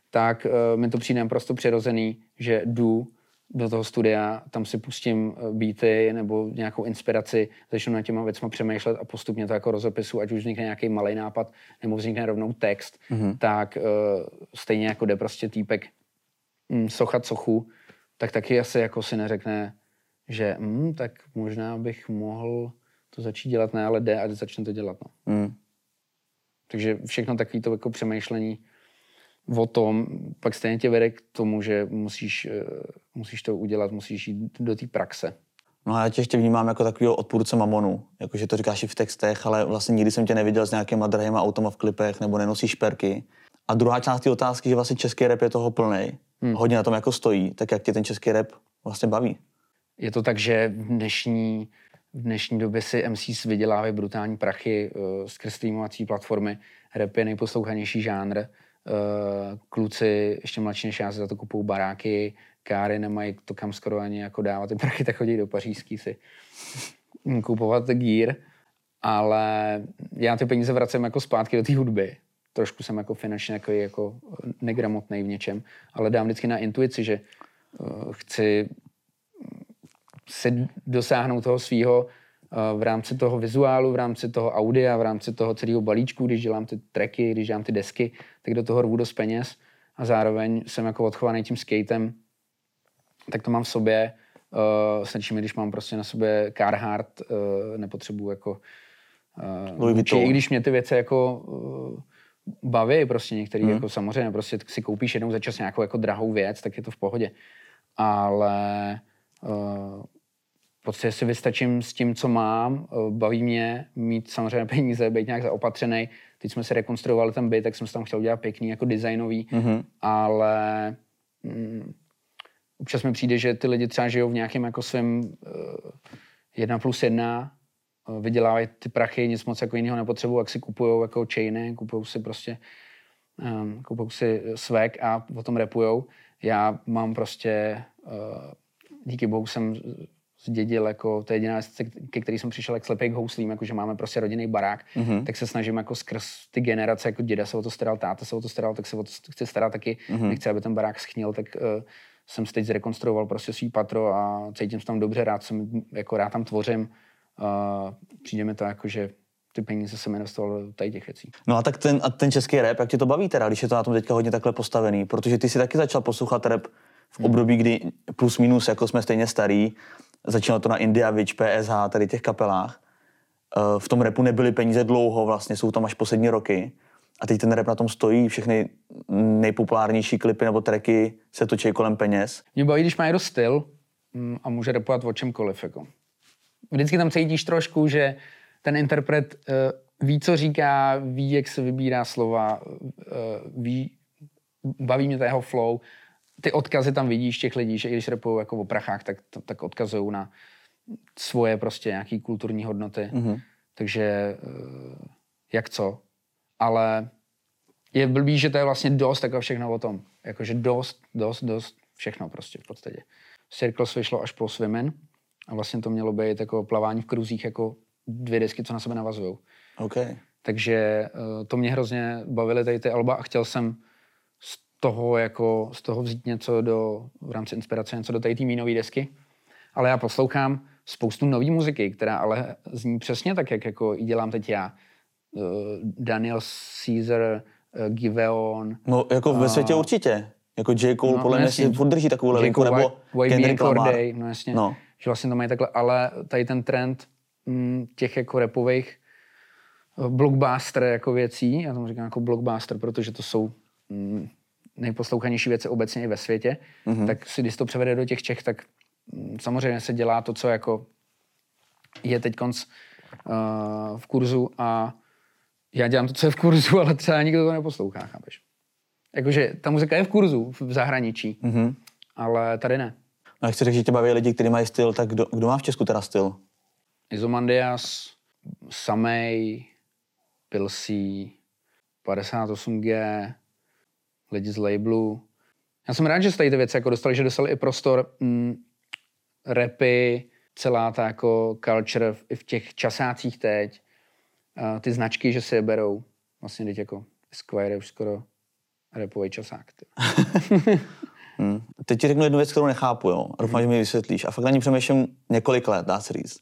tak uh, mi to přijde prostě přirozený, že jdu do toho studia, tam si pustím eh, beaty nebo nějakou inspiraci, začnu na těma věcma přemýšlet a postupně to jako rozepisu, ať už vznikne nějaký malý nápad nebo vznikne rovnou text, mm-hmm. tak uh, stejně jako jde prostě týpek mm, sochat sochu, tak taky asi jako si neřekne, že mm, tak možná bych mohl to začít dělat, ne, ale jde a začne to dělat. No. Mm. Takže všechno takové to jako přemýšlení o tom, pak stejně tě vede k tomu, že musíš, eh, musíš to udělat, musíš jít do té praxe. No a já tě ještě vnímám jako takového odpůrce mamonu, jakože to říkáš i v textech, ale vlastně nikdy jsem tě neviděl s nějakýma drahýma automa v klipech nebo nenosíš šperky. A druhá část té otázky, že vlastně český rap je toho plný, hmm. hodně na tom jako stojí, tak jak tě ten český rap vlastně baví? Je to tak, že v dnešní v dnešní době si MCs vydělávají brutální prachy uh, skrz streamovací platformy. Rap je nejposlouchanější žánr. Uh, kluci, ještě mladší než já, se za to kupují baráky, káry, nemají to kam skoro ani jako dávat ty prachy, tak chodí do pařížský si kupovat gear. Ale já ty peníze vracím jako zpátky do té hudby. Trošku jsem jako finančně jako, jako negramotný v něčem, ale dám vždycky na intuici, že uh, chci si dosáhnout toho svého eh, v rámci toho vizuálu, v rámci toho audia, v rámci toho celého balíčku, když dělám ty tracky, když dělám ty desky, tak do toho rvu dost peněz a zároveň jsem jako odchovaný tím skatem, tak to mám v sobě. Uh, stačí mi, když mám prostě na sobě Carhartt, uh, nepotřebuji jako uh, či, i když mě ty věci jako uh, baví prostě některý, hmm. jako samozřejmě prostě si koupíš jednou za čas nějakou jako drahou věc, tak je to v pohodě. Ale uh, podstatě si vystačím s tím, co mám, eh, baví mě mít samozřejmě peníze, být nějak zaopatřený. Teď jsme si rekonstruovali ten byt, tak jsem se tam chtěl udělat pěkný, jako designový, mm-hmm. ale mm, občas mi přijde, že ty lidi třeba žijou v nějakém jako svém uh, jedna plus jedna, uh, vydělávají ty prachy, nic moc jako jiného nepotřebují, jak si kupují jako chainy, kupují si prostě um, kupují si svek a potom repujou. Já mám prostě, uh, díky bohu jsem zdědil, jako to je jediná věc, ke který jsem přišel jak slepý k houslím, jako že máme prostě rodinný barák, mm-hmm. tak se snažím jako skrz ty generace, jako děda se o to staral, táta se o to staral, tak se o to chci starat taky, mm-hmm. nechci, aby ten barák schnil, tak uh, jsem teď zrekonstruoval prostě svý patro a cítím se tam dobře, rád jsem, jako rád tam tvořím, uh, přijde mi to jako, že ty peníze jsem investoval do tady těch věcí. No a tak ten, a ten český rap, jak ti to baví teda, když je to na tom teďka hodně takhle postavený? Protože ty si taky začal poslouchat rap v období, kdy plus minus jako jsme stejně starý, Začínalo to na India Witch, PSH, tady těch kapelách. Eh, v tom repu nebyly peníze dlouho, vlastně jsou tam až poslední roky. A teď ten rap na tom stojí, všechny nejpopulárnější klipy nebo tracky se točí kolem peněz. Mě baví, když má někdo styl mm, a může repovat o čemkoliv. Jako. Vždycky tam cítíš trošku, že ten interpret uh, ví, co říká, ví, jak se vybírá slova, uh, ví, baví mě to jeho flow. Ty odkazy tam vidíš těch lidí, že i když repují jako o prachách, tak, tak odkazují na svoje prostě nějaký kulturní hodnoty. Mm-hmm. Takže uh, jak co. Ale je blbý, že to je vlastně dost jako všechno o tom. Jakože dost, dost, dost, všechno prostě v podstatě. Circles vyšlo až po Swimen a vlastně to mělo být jako plavání v kruzích jako dvě desky, co na sebe navazují. Okay. Takže uh, to mě hrozně bavily tady ty alba a chtěl jsem toho jako, z toho vzít něco do, v rámci inspirace, něco do té nové desky. Ale já poslouchám spoustu nové muziky, která ale zní přesně tak, jak jako ji dělám teď já. Uh, Daniel Caesar, uh, Giveon. No jako ve světě uh, určitě. Jako J. Cole no, podle mě si furt drží takovou linku, nebo Kendrick Lamar. Day, no jasně. No. Že vlastně to mají takhle, ale tady ten trend m, mm, těch jako repových eh, blockbuster jako věcí, já tomu říkám jako blockbuster, protože to jsou m, mm, nejposlouchanější věci obecně i ve světě, mm-hmm. tak si když to převede do těch Čech, tak mm, samozřejmě se dělá to, co jako je teď konc uh, v kurzu a já dělám to, co je v kurzu, ale třeba nikdo to neposlouchá, chápeš? Jakože ta muzika je v kurzu v zahraničí, mm-hmm. ale tady ne. No a chci říct, že tě baví lidi, kteří mají styl, tak kdo, kdo má v Česku teda styl? Izomandias, Samej, Pilsí, 58G, lidi z labelu. Já jsem rád, že jste ty věci jako dostali, že dostali i prostor mm, repy, celá ta jako culture v, i v těch časácích teď, uh, ty značky, že si je berou. Vlastně teď jako Esquire už skoro repový časák. hmm. Teď ti řeknu jednu věc, kterou nechápu, jo. A doufám, hmm. že mi vysvětlíš. A fakt na ní přemýšlím několik let, dá se říct.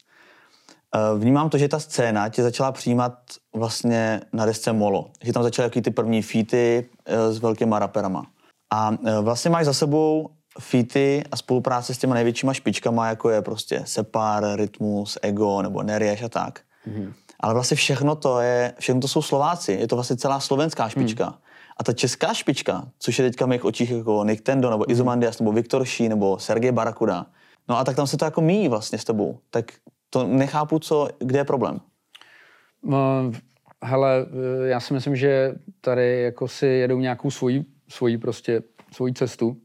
Uh, vnímám to, že ta scéna tě začala přijímat vlastně na desce Molo. Že tam začaly jaký ty první featy uh, s velkýma raperama. A uh, vlastně máš za sebou featy a spolupráce s těma největšíma špičkama, jako je prostě Separ, Rytmus, Ego nebo Nerieš a tak. Mm-hmm. Ale vlastně všechno to je, všechno to jsou Slováci. Je to vlastně celá slovenská špička. Mm. A ta česká špička, což je teďka v mých očích jako Nick Tendo, nebo mm. Izomandias, nebo Viktor Ší, nebo Sergej Barakuda. No a tak tam se to jako míjí vlastně s tebou. Tak to nechápu, co, kde je problém. No, hele, já si myslím, že tady jako si jedou nějakou svoji, svoji prostě, svoji cestu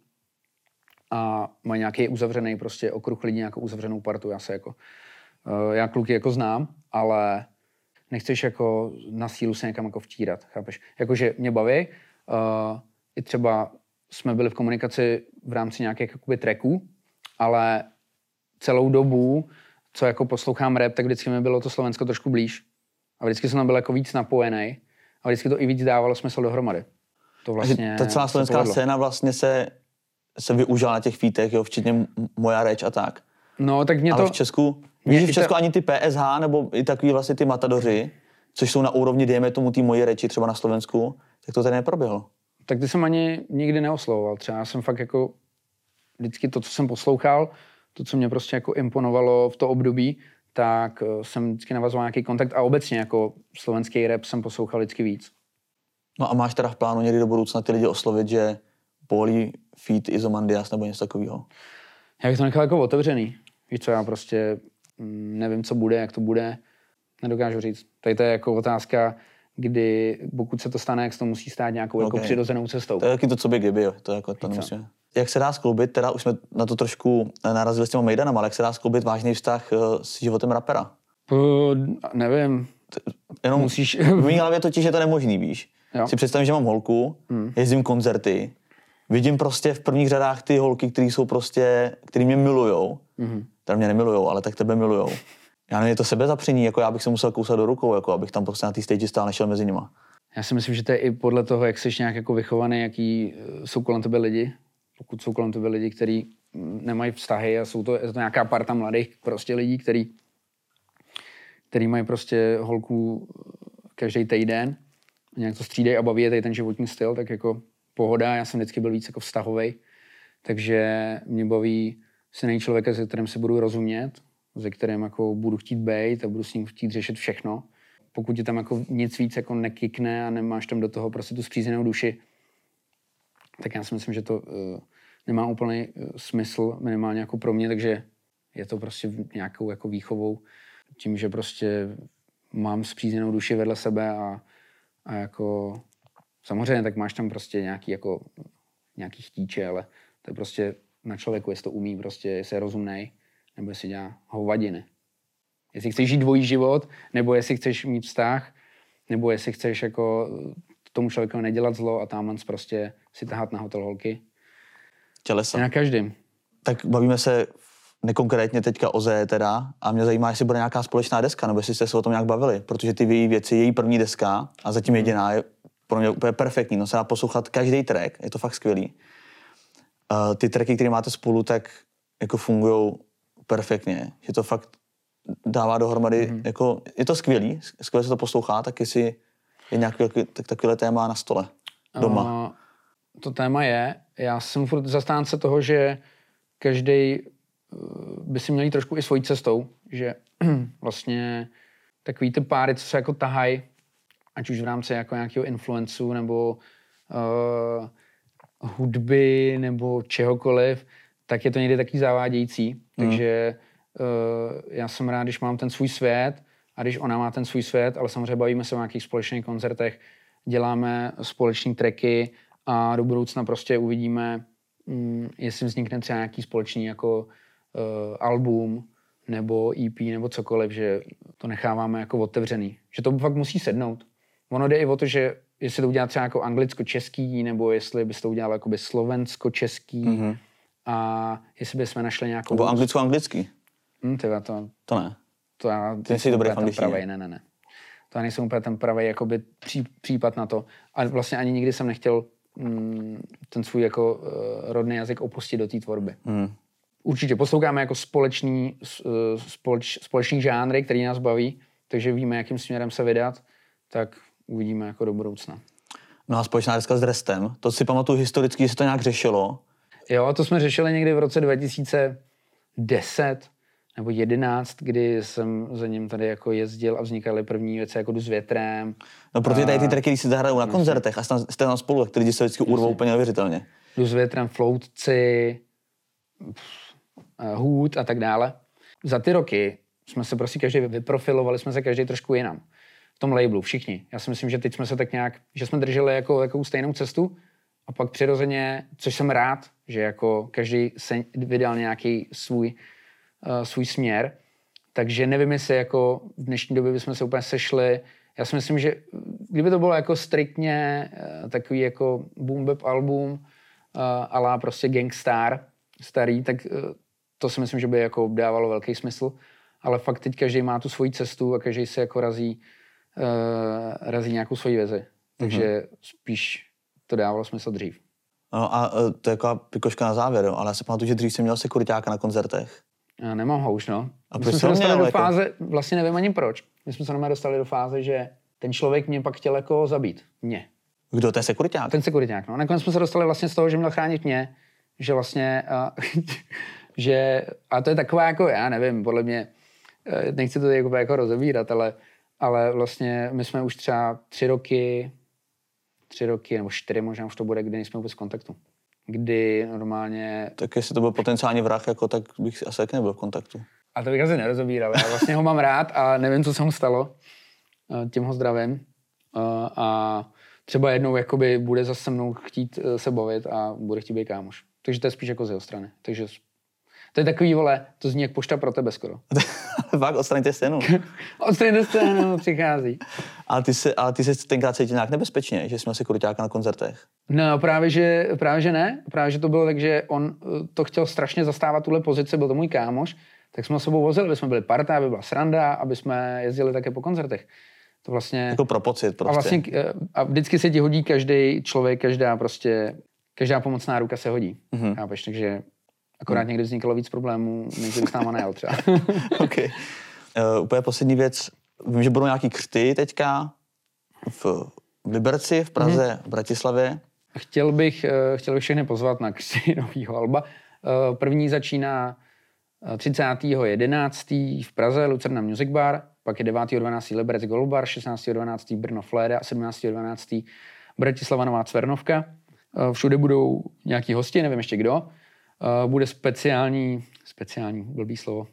a mají nějaký uzavřený prostě okruh lidí, nějakou uzavřenou partu. Já se jako, eh, já kluky jako znám, ale nechceš jako na sílu se někam jako vtírat, chápeš? Jakože mě baví, uh, i třeba jsme byli v komunikaci v rámci nějakých jakoby tracků, ale celou dobu, co jako poslouchám rap, tak vždycky mi bylo to Slovensko trošku blíž. A vždycky jsem tam byl jako víc napojený a vždycky to i víc dávalo smysl dohromady. To vlastně ta celá slovenská scéna vlastně se, se využila na těch fítech, jo, včetně moja reč a tak. No, tak mě Ale to... v Česku Víš, že v Česku to... ani ty PSH nebo i takový vlastně ty matadoři, což jsou na úrovni, dejme tomu, ty moje reči třeba na Slovensku, tak to tady neproběhlo. Tak ty jsem ani nikdy neoslovoval. Třeba já jsem fakt jako vždycky to, co jsem poslouchal, to, co mě prostě jako imponovalo v to období, tak eh, jsem vždycky navazoval nějaký kontakt a obecně jako slovenský rap jsem poslouchal vždycky víc. No a máš teda v plánu někdy do budoucna ty lidi oslovit, že polí feed Izomandias nebo něco takového? Já bych to nechal jako otevřený. Víš co, já prostě Mm, nevím, co bude, jak to bude, nedokážu říct. Tady to je jako otázka, kdy pokud se to stane, jak se to musí stát nějakou jako okay. jako přirozenou cestou. To je taky to, co by kdyby, jo. To jako to nemusíme. Jak se dá skloubit, teda už jsme na to trošku narazili s těma Mejdanama, ale jak se dá skloubit vážný vztah eh, s životem rapera? Uh, nevím. Jenom musíš... v mý hlavě totiž je to nemožný, víš. Jo. Si představím, že mám holku, hmm. jezdím koncerty, vidím prostě v prvních řadách ty holky, které jsou prostě, které mě milujou. Hmm teda mě nemilujou, ale tak tebe milujou. Já nevím, je to sebezapření, jako já bych se musel kousat do rukou, jako abych tam prostě na té stage stál nešel mezi nima. Já si myslím, že to je i podle toho, jak jsi nějak jako vychovaný, jaký eh, jsou kolem tebe lidi. Pokud jsou kolem tebe lidi, kteří mm, nemají vztahy a jsou to, je to nějaká parta mladých prostě lidí, který, který mají prostě holku eh, každý týden, nějak to střídají a baví je ten životní styl, tak jako pohoda. Já jsem vždycky byl víc jako vztahový, takže mě baví si najít člověka, se kterým se budu rozumět, se kterým jako budu chtít být a budu s ním chtít řešit všechno. Pokud ti tam jako nic víc jako nekikne a nemáš tam do toho prostě tu zpřízenou duši, tak já si myslím, že to uh, nemá úplný uh, smysl, minimálně jako pro mě, takže je to prostě nějakou jako výchovou, tím, že prostě mám zpřízněnou duši vedle sebe a, a jako samozřejmě tak máš tam prostě nějaký jako nějaký chtíče, ale to je prostě na člověku, jestli to umí, prostě jestli je rozumnej, nebo jestli dělá hovadiny. Jestli chceš žít dvojí život, nebo jestli chceš mít vztah, nebo jestli chceš jako tomu člověku nedělat zlo a tamhle prostě si tahat na hotel holky. Tělesa. Na každým. Tak bavíme se nekonkrétně teďka o Z teda a mě zajímá, jestli bude nějaká společná deska, nebo jestli jste se o tom nějak bavili, protože ty její věci, její první deska a zatím jediná je pro mě úplně perfektní, no se dá poslouchat každý track, je to fakt skvělý. Uh, ty tracky, které máte spolu, tak jako fungují perfektně, že to fakt dává dohromady, mm-hmm. jako, je to skvělý, skvěle se to poslouchá, tak jestli je nějaké tak, takové téma na stole doma. Uh, to téma je, já jsem furt zastánce toho, že každý by si měl jít trošku i svojí cestou, že vlastně takový ty páry, co se jako tahají, ať už v rámci jako nějakého influencu nebo uh, hudby nebo čehokoliv, tak je to někdy taky zavádějící. Mm. Takže uh, já jsem rád, když mám ten svůj svět a když ona má ten svůj svět, ale samozřejmě bavíme se o nějakých společných koncertech, děláme společné treky a do budoucna prostě uvidíme, um, jestli vznikne třeba nějaký společný jako uh, album nebo EP nebo cokoliv, že to necháváme jako otevřený. Že to fakt musí sednout. Ono jde i o to, že jestli to udělá třeba jako anglicko-český, nebo jestli bys to udělal jakoby slovensko-český, mm-hmm. a jestli bychom našli nějakou... Nebo anglicko-anglický. Hm, tyva, to... To ne. To já... Ty jsi dobrý v pravej, ne, ne, ne. To já nejsem úplně ten pravý jakoby pří, případ na to. A vlastně ani nikdy jsem nechtěl mm, ten svůj jako uh, rodný jazyk opustit do té tvorby. Mm určitě posloucháme jako společný, eh, společ, společný žánry, který nás baví, takže víme, jakým směrem se vydat, tak uvidíme jako do budoucna. No a společná deska s Restem, to si pamatuju historicky, jestli to nějak řešilo. Jo, to jsme řešili někdy v roce 2010 nebo 11, kdy jsem za ním tady jako jezdil a vznikaly první věci jako jdu s větrem. No protože tady ty tracky, když si zahrajou na koncertech a jste tam spolu, tak ty lidi se vždycky urvou úplně neuvěřitelně. Jdu s větrem, floutci, Eh, hůd a tak dále. Za ty roky jsme se prostě každý vyprofilovali, jsme se každý trošku jinam. V tom labelu, všichni. Já si myslím, že teď jsme se tak nějak, že jsme drželi jako, jako stejnou cestu a pak přirozeně, což jsem rád, že jako každý se vydal nějaký svůj, svůj směr. Takže nevím, jestli jako v dnešní době bychom se úplně sešli. Já si myslím, že kdyby to bylo jako striktně uh, takový jako boom bap album, uh, ala prostě Gangstar starý, tak uh, to si myslím, že by jako dávalo velký smysl, ale fakt teď každý má tu svoji cestu a každý se jako razí, uh, razí nějakou svoji vizi. Takže mm-hmm. spíš to dávalo smysl dřív. No a to je jako pikoška na závěr, ale já si pamatuju, že dřív jsem měl sekuritáka na koncertech. Já nemám ho už, no. A My jsme se dostali do jako... fáze, vlastně nevím ani proč, my jsme se normálně dostali do fáze, že ten člověk mě pak chtěl jako zabít. Mě. Kdo, to je sekuriták? Ten sekuriták, no. Nakonec jsme se dostali vlastně z toho, že měl chránit mě, že vlastně uh, že, a to je taková jako, já nevím, podle mě, eh, nechci to jako, jako rozebírat, ale, ale vlastně my jsme už třeba tři roky, tři roky nebo čtyři možná už to bude, kdy nejsme vůbec v kontaktu. Kdy normálně... Tak jestli to byl potenciální vrah, jako, tak bych asi taky nebyl v kontaktu. A to bych asi nerozobíral. Já vlastně ho mám rád a nevím, co se mu stalo. Eh, tím ho zdravím. Eh, a třeba jednou jakoby bude zase se mnou chtít se bavit a bude chtít být kámoš. Takže to je spíš jako z jeho strany. Takže to je takový, vole, to zní jak pošta pro tebe skoro. Fakt, odstraňte scénu. odstraňte scénu, přichází. A ty se, a ty se tenkrát cítil nějak nebezpečně, že jsme si kuruťáka na koncertech? No, právě že, právě že ne. Právě, že to bylo tak, že on eh, to chtěl strašně zastávat tuhle pozici, byl to můj kámoš, tak jsme ho sebou vozili, aby jsme byli parta, aby byla sranda, aby jsme jezdili také po koncertech. To vlastně... Jako pro pocit prostě. A, vlastně, eh, a vždycky se ti hodí každý člověk, každá prostě, každá pomocná ruka se hodí. Mm-hmm. Chápeš? Takže Akorát hmm. někdy vzniklo víc problémů, než bych s náma nejel třeba. OK. Uh, úplně poslední věc. Vím, že budou nějaký křty teďka v Liberci, v Praze, hmm. v Bratislavě. Chtěl bych, uh, chtěl bych všechny pozvat na křty nového alba. Uh, první začíná 30.11. v Praze, Lucerna Music Bar, pak je 9.12. Liberec Gold Bar, 16.12. Brno Fleda a 17.12. Bratislava Nová Cvernovka. Všude budou nějaký hosti, nevím ještě kdo. Uh, bude speciální, speciální, blbý slovo,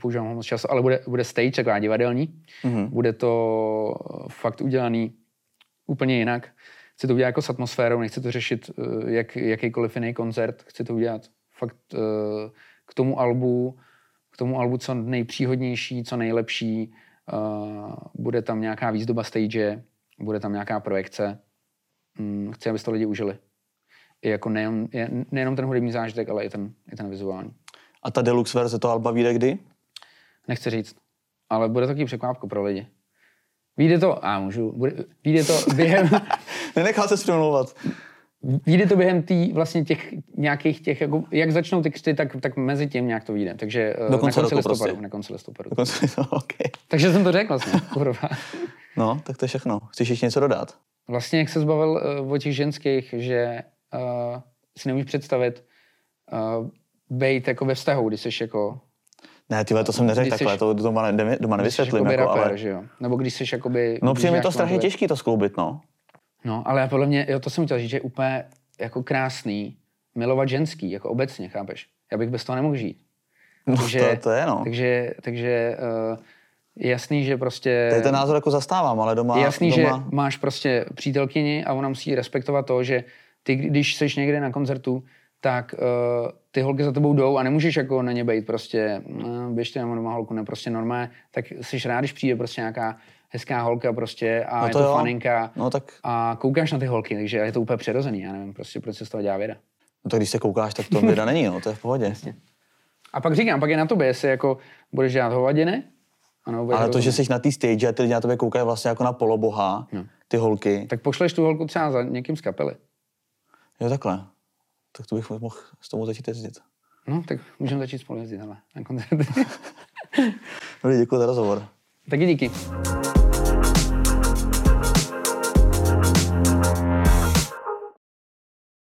používám ho moc často, ale bude, bude stage, taková divadelní. Mm-hmm. Bude to fakt udělaný úplně jinak. Chci to udělat jako s atmosférou, nechci to řešit uh, jak, jakýkoliv jiný koncert. Chci to udělat fakt k tomu albu, k tomu albu co nejpříhodnější, co nejlepší. Bude tam nějaká výzdoba stage, bude tam nějaká projekce. Um, chci, aby to lidi užili. I jako nejen, nejenom ten hudební zážitek, ale i ten, i ten vizuální. A ta deluxe verze to alba vyjde kdy? Nechci říct, ale bude to takový překvápko pro lidi. Vyjde to, a můžu, bude, vyjde to během... Nenechá se přemlouvat. Vyjde to během tý, vlastně těch nějakých těch, jako, jak začnou ty křty, tak, tak mezi tím nějak to vyjde. Takže Do konce na konci listopadu. Prostě. Na konci listopadu. Do konce, okay. Takže jsem to řekl vlastně. no, tak to je všechno. Chceš ještě něco dodat? Vlastně, jak se zbavil uh, o těch ženských, že uh, si nemůžeš představit uh, být jako ve vztahu, když jsi jako ne, tyhle, to jsem neřekl takhle, to doma, ne, doma nevysvětlím. Jako, rapper, ale... že jo? Nebo když jsi jakoby... No přijde mi to strašně těžký to skloubit, no. No, ale podle mě, jo, to jsem chtěl říct, že je úplně jako krásný milovat ženský, jako obecně, chápeš? Já bych bez toho nemohl žít. No, takže, to, to je, no. Takže, takže uh, jasný, že prostě... To je ten názor jako zastávám, ale doma... Jasný, doma... že máš prostě přítelkyni a ona musí respektovat to, že ty, když jsi někde na koncertu, tak uh, ty holky za tebou jdou a nemůžeš jako na ně být prostě, no, běžte na doma holku, ne, prostě normálně, tak jsi rád, když přijde prostě nějaká hezká holka prostě a no to je to jo. faninka no, tak... a koukáš na ty holky, takže je to úplně přirozený, já nevím prostě, proč se z toho dělá věda. No tak když se koukáš, tak to věda není, no, to je v pohodě. Jasně. A pak říkám, pak je na tobě, jestli jako budeš dělat hovadiny, ano, Ale to, že jsi na té stage a ty lidi na tebe koukají vlastně jako na poloboha, no. ty holky. Tak pošleš tu holku třeba za někým z kapely. Jo, takhle. Tak to bych mohl s tomu začít jezdit. No, tak můžeme začít spolu jezdit, ale na koncerty. Dobrý, děkuji za rozhovor. Taky díky.